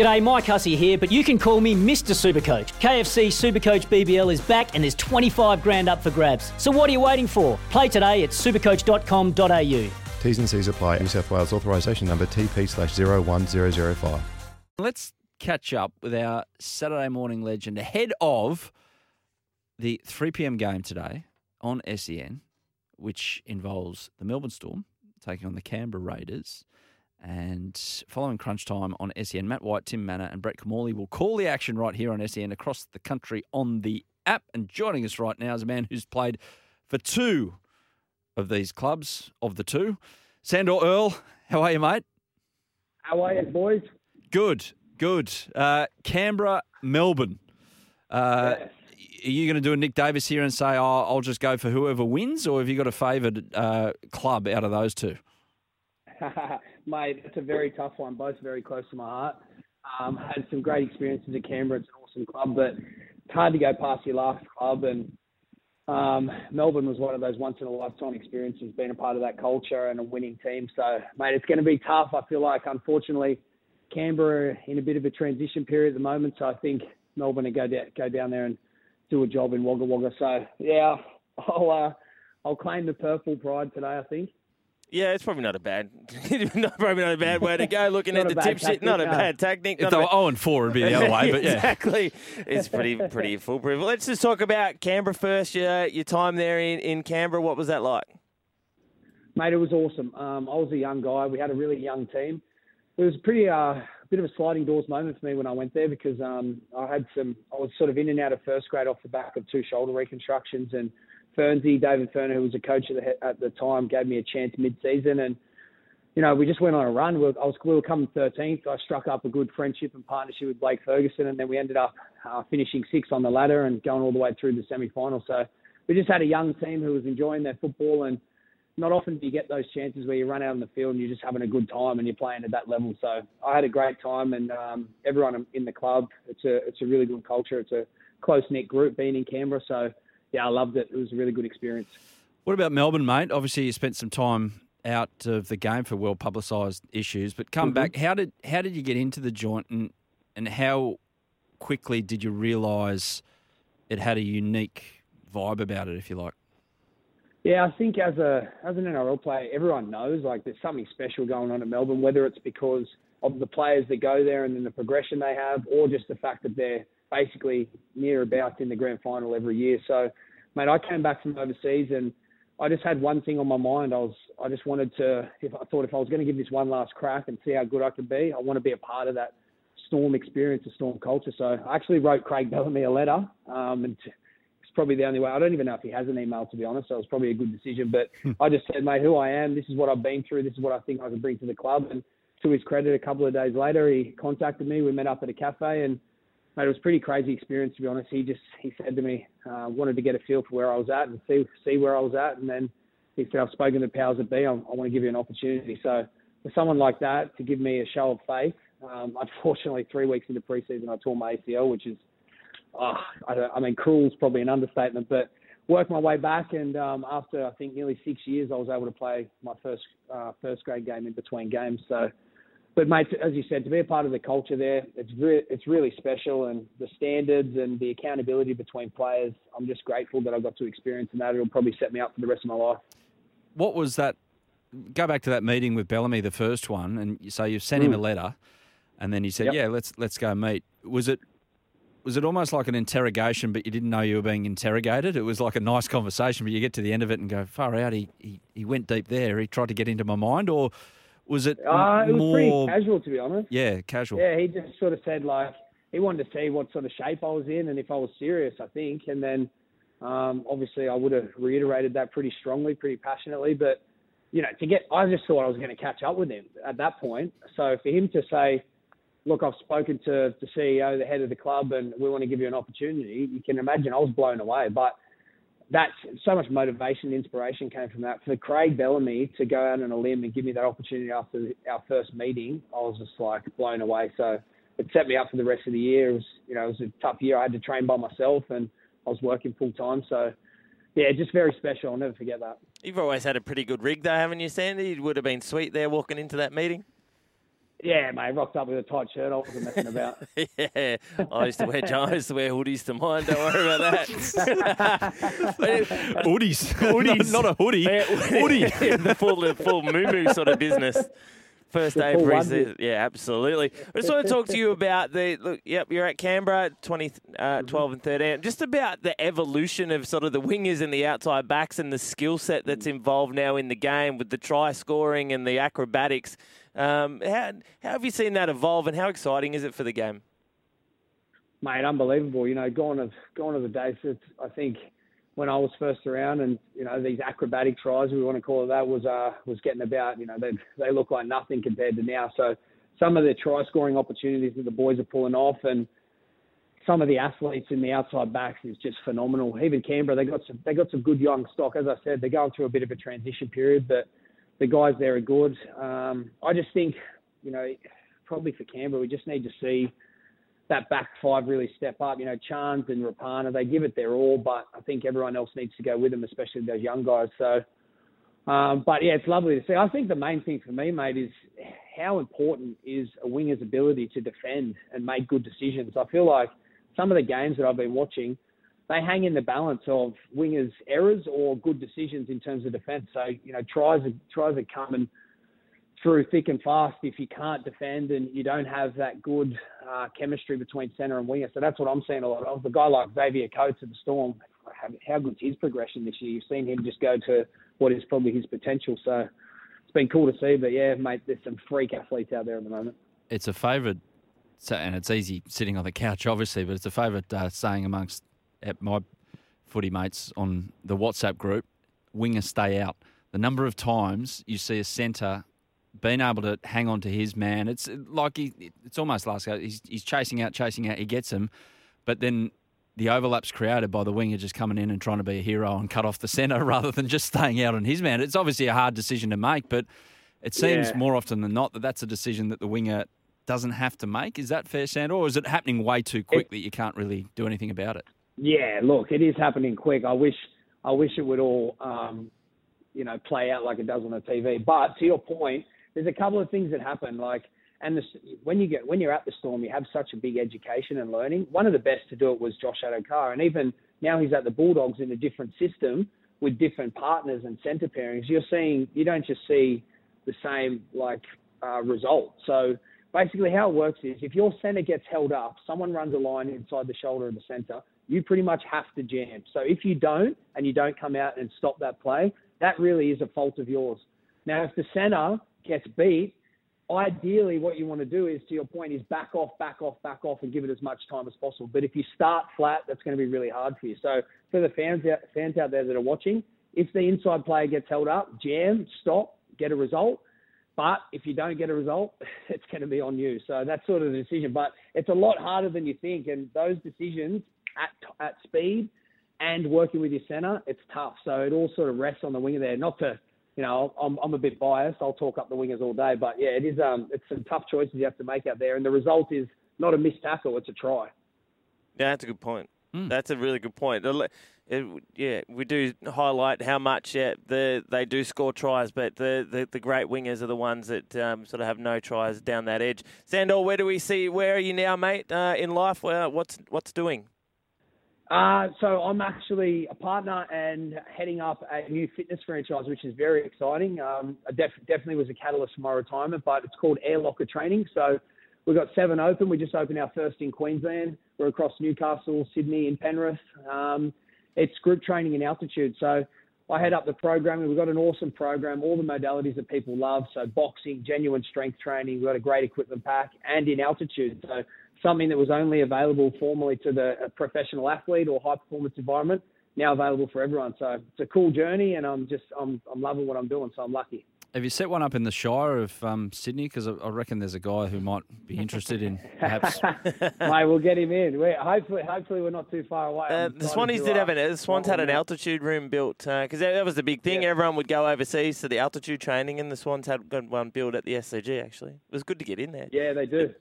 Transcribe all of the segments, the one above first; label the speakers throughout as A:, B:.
A: G'day, Mike Hussey here, but you can call me Mr. Supercoach. KFC Supercoach BBL is back and there's 25 grand up for grabs. So what are you waiting for? Play today at supercoach.com.au.
B: T's and C's apply. New South Wales authorisation number TP slash 01005.
C: Let's catch up with our Saturday morning legend ahead of the 3 p.m. game today on SEN, which involves the Melbourne Storm taking on the Canberra Raiders. And following crunch time on SEN, Matt White, Tim Mannah, and Brett Kimmorley will call the action right here on SEN across the country on the app. And joining us right now is a man who's played for two of these clubs, of the two. Sandor Earl, how are you, mate?
D: How are you, boys?
C: Good, good. Uh, Canberra, Melbourne. Uh,
D: Yes.
C: Are you going to do a Nick Davis here and say, oh, I'll just go for whoever wins, or have you got a favoured uh, club out of those two?
D: Mate, it's a very tough one. Both very close to my heart. Um, had some great experiences at Canberra. It's an awesome club, but it's hard to go past your last club. And um, Melbourne was one of those once in a lifetime experiences, being a part of that culture and a winning team. So, mate, it's going to be tough. I feel like, unfortunately, Canberra in a bit of a transition period at the moment. So I think Melbourne will go down, go down there and do a job in Wagga Wagga. So yeah, I'll uh, I'll claim the purple pride today. I think.
E: Yeah, it's probably not a bad, not, probably not a bad way to go. Looking at the
D: bad
E: tip sheet,
D: tactic,
E: not a
D: no.
E: bad tactic.
C: If they were
E: bad-
C: 0 and 4, it'd be the other way, but yeah.
E: exactly. It's pretty pretty foolproof. Let's just talk about Canberra first. Your your time there in, in Canberra. What was that like?
D: Mate, it was awesome. Um, I was a young guy. We had a really young team. It was pretty uh, bit of a sliding doors moment for me when I went there because um, I had some. I was sort of in and out of first grade off the back of two shoulder reconstructions, and Fernsey, David Furner, who was a coach at the, time, gave me a chance mid-season, and you know we just went on a run. We were, I was we were coming 13th. I struck up a good friendship and partnership with Blake Ferguson, and then we ended up uh, finishing sixth on the ladder and going all the way through the semi-final. So we just had a young team who was enjoying their football and not often do you get those chances where you run out on the field and you're just having a good time and you're playing at that level. So I had a great time and um, everyone in the club. It's a it's a really good culture. It's a close knit group being in Canberra. So yeah, I loved it. It was a really good experience.
C: What about Melbourne, mate? Obviously, you spent some time out of the game for well publicised issues, but come
D: Mhm.
C: back. How did how did you get into the joint, and and how quickly did you realise it had a unique vibe about it, if you like?
D: Yeah, I think as a as an NRL player, everyone knows like there's something special going on at Melbourne, whether it's because of the players that go there and then the progression they have, or just the fact that they're basically near about in the grand final every year. So, mate, I came back from overseas and I just had one thing on my mind. I was I just wanted to if I thought if I was going to give this one last crack and see how good I could be, I want to be a part of that Storm experience, the Storm culture. So I actually wrote Craig Bellamy a letter, um, and it's probably the only way. I don't even know if he has an email to be honest. So it was probably a good decision. But I just said, mate, who I am. This is what I've been through. This is what I think I can bring to the club. And to his credit, a couple of days later, he contacted me. We met up at a cafe, and mate, it was a pretty crazy experience to be honest. He just he said to me, uh, wanted to get a feel for where I was at and see see where I was at, and then he said, I've spoken to powers that be. I, I want to give you an opportunity. So for someone like that to give me a show of faith, um, unfortunately, three weeks into preseason, I tore my ACL, which is, oh, I, I mean, cruel is probably an understatement, but worked my way back. And um, after I think nearly six years, I was able to play my first uh, first grade game in between games. So, but mate, as you said, to be a part of the culture there, it's re- it's really special, and the standards and the accountability between players. I'm just grateful that I got to experience and that. It'll probably set me up for the rest of my life.
C: What was that? Go back to that meeting with Bellamy, the first one, and so you sent him a
D: Mm.
C: letter, and then he said,
D: Yep.
C: "Yeah, let's let's go meet." Was it was it almost like an interrogation, but you didn't know you were being interrogated? It was like a nice conversation, but you get to the end of it and go, "Far out!" He he, he went deep there. He tried to get into my mind, or was it
D: Uh, it was
C: more?
D: pretty casual, to be honest.
C: Yeah, casual.
D: Yeah, he just sort of said like he wanted to see what sort of shape I was in and if I was serious. I think, and then um, obviously I would have reiterated that pretty strongly, pretty passionately. But you know, to get, I just thought I was going to catch up with him at that point. So for him to say, "Look, I've spoken to the CEO, the head of the club, and we want to give you an opportunity," you can imagine I was blown away. But that's so much motivation, and inspiration came from that. For Craig Bellamy to go out on a limb and give me that opportunity after our first meeting, I was just like blown away. So it set me up for the rest of the year. It was, you know, it was a tough year. I had to train by myself and I was working full time. So yeah, just very special. I'll never forget that.
E: You've always had a pretty good rig, though, haven't you, Sandy? It would have been sweet there walking into that meeting.
D: Yeah, mate, rocked up with a tight shirt. I wasn't messing about.
E: yeah, I used to wear I used to wear hoodies to mine. Don't worry about that.
C: Hoodies. Hoodies. not, not a hoodie. Hoodie.
E: the full the full moo sort of business. First day
D: full
E: pre-season. Yeah, absolutely. I just want to talk to you about the look. Yep, you're at Canberra, 20, uh, 12 and 13. Just about the evolution of sort of the wingers and the outside backs and the skill set that's involved now in the game with the try scoring and the acrobatics. Um, how, how have you seen that evolve and how exciting is it for the game?
D: Mate, unbelievable. You know, gone of gone are the days that I think when I was first around, and you know these acrobatic tries, we want to call it that, was uh, was getting about. You know, they they look like nothing compared to now. So some of the try scoring opportunities that the boys are pulling off, and some of the athletes in the outside backs is just phenomenal. Even Canberra, they got some they got some good young stock. As I said, they're going through a bit of a transition period, but the guys there are good. Um, I just think, you know, probably for Canberra, we just need to see that back five really step up. You know, Chance and Rapana, they give it their all, but I think everyone else needs to go with them, especially those young guys. So, um, but yeah, it's lovely to see. I think the main thing for me, mate, is how important is a winger's ability to defend and make good decisions. I feel like some of the games that I've been watching, they hang in the balance of wingers' errors or good decisions in terms of defence. So, you know, tries are, tries are coming through thick and fast if you can't defend and you don't have that good uh, chemistry between centre and winger. So that's what I'm seeing a lot of. The guy like Xavier Coates at the Storm, how good's his progression this year? You've seen him just go to what is probably his potential. So it's been cool to see. But yeah, mate, there's some freak athletes out there at the moment.
C: It's a favourite, and it's easy sitting on the couch, obviously, but it's a favourite uh, saying amongst my footy mates on the WhatsApp group winger stay out. The number of times you see a centre being able to hang on to his man, it's like he, it's almost last go. He's, he's chasing out, chasing out, he gets him, but then the overlap's created by the winger just coming in and trying to be a hero and cut off the centre rather than just staying out on his man. It's obviously a hard decision to make, but it seems
D: Yeah.
C: more often than not that that's a decision that the winger doesn't have to make. Is that fair, Sandor, or is it happening way too quick that you can't really do anything about it?
D: Yeah, look, it is happening quick. I wish I wish it would all um, you know play out like it does on the TV. But to your point, there's a couple of things that happen. Like, and this, when you get when you're at the Storm, you have such a big education and learning. One of the best to do it was Josh Addo-Carr, and even now he's at the Bulldogs in a different system with different partners and centre pairings. You're seeing you don't just see the same like uh, result. So basically, how it works is if your centre gets held up, someone runs a line inside the shoulder of the centre. You pretty much have to jam. So if you don't and you don't come out and stop that play, that really is a fault of yours. Now, if the centre gets beat, ideally what you want to do is, to your point, is back off, back off, back off, and give it as much time as possible. But if you start flat, that's going to be really hard for you. So for the fans out, fans out there that are watching, if the inside player gets held up, jam, stop, get a result. But if you don't get a result, it's going to be on you. So that's sort of the decision. But it's a lot harder than you think. And those decisions at at speed and working with your centre, it's tough. So it all sort of rests on the winger there. Not to, you know, I'm I'm a bit biased. I'll talk up the wingers all day, but yeah, it is um it's some tough choices you have to make out there, and the result is not a missed tackle, it's a try.
E: Yeah, that's a good point. That's a really good point. It, yeah, we do highlight how much yeah, the, they do score tries, but the, the, the great wingers are the ones that um, sort of have no tries down that edge. Sandor, where do we see? Where are you now, mate? Uh, in life, uh, what's what's doing?
D: Uh, so I'm actually a partner and heading up a new fitness franchise, which is very exciting. Um, I def- definitely was a catalyst for my retirement, but it's called Air Locker Training. So we've got seven open. We just opened our first in Queensland. We're across Newcastle, Sydney, and Penrith. Um, it's group training in altitude. So I head up the program, we've got an awesome program, all the modalities that people love. So boxing, genuine strength training. We've got a great equipment pack, and in altitude. So something that was only available formerly to the professional athlete or high performance environment, now available for everyone. So it's a cool journey, and I'm just I'm I'm loving what I'm doing. So I'm lucky.
C: Have you set one up in the Shire of um, Sydney? Because I, I reckon there's a guy who might be interested in perhaps.
D: Mate, we'll get him in. We're, hopefully, hopefully we're not too far away.
E: Uh, the
D: excited
E: Swannies did
D: uh,
E: have an the Swans had an altitude room built because that, that was the big thing.
D: Yeah.
E: Everyone would go overseas to the altitude training, and the Swans had got one built at the SCG. Actually, it was good to get in there.
D: Yeah, they do.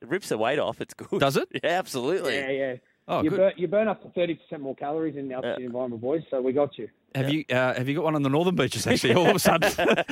E: It rips the weight off. It's good.
C: Does it?
E: Yeah, absolutely.
D: Yeah, yeah.
C: Oh,
D: you,
C: good.
D: burn, you burn up to thirty percent more calories in the altitude
E: Yeah.
D: environment, boys. So we got you.
C: Have you uh, have you got one on the northern beaches? Actually, all of a sudden,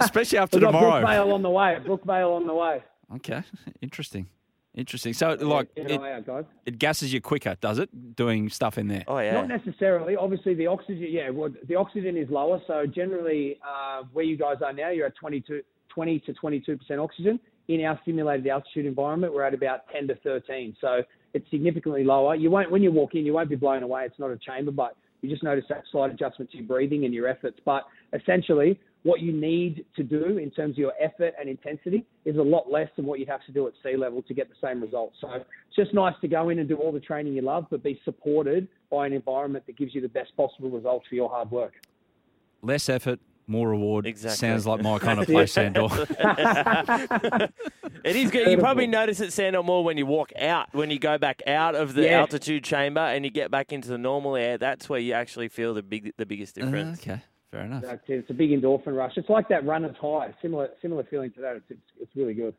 C: especially after
D: We've got
C: tomorrow.
D: Brookvale on the way. Brookvale on the way.
C: Okay, interesting, interesting. So, like,
D: Keep an
C: it,
D: out, guys.
C: it gasses you quicker, does it? Doing stuff in there.
E: Oh yeah.
D: Not necessarily. Obviously, the oxygen, yeah, well, the oxygen is lower. So generally, uh, where you guys are now, you're at 22, 20 to 22 percent oxygen. In our simulated altitude environment, we're at about 10 to 13. So it's significantly lower. You won't when you walk in, you won't be blown away. It's not a chamber, but you just notice that slight adjustment to your breathing and your efforts. But essentially, what you need to do in terms of your effort and intensity is a lot less than what you'd have to do at sea level to get the same results. So it's just nice to go in and do all the training you love, but be supported by an environment that gives you the best possible results for your hard work.
C: Less effort, more reward.
E: Exactly.
C: Sounds like my kind of place, Sandor.
E: It is good. You probably notice it, Sandor, more when you walk out, when you go back out of the
D: Yeah.
E: altitude chamber and you get back into the normal air. That's where you actually feel the big, the biggest difference.
C: okay, fair enough.
D: That's it. It's a big endorphin rush. It's like that runner's high. Similar, similar feeling to that. It's, it's, it's really good.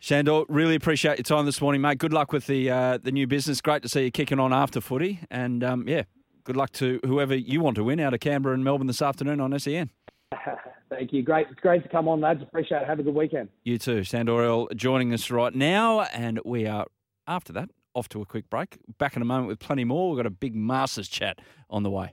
C: Shandor, really appreciate your time this morning, mate. Good luck with the uh, the new business. Great to see you kicking on after footy, and um, yeah, good luck to whoever you want to win out of Canberra and Melbourne this afternoon on E SEN.
D: Thank you. Great. It's great to come on, lads. Appreciate it. Have a good weekend.
C: You too, Sandor Earl joining us right now, and we are after that off to a quick break. Back in a moment with plenty more. We've got a big Masters chat on the way.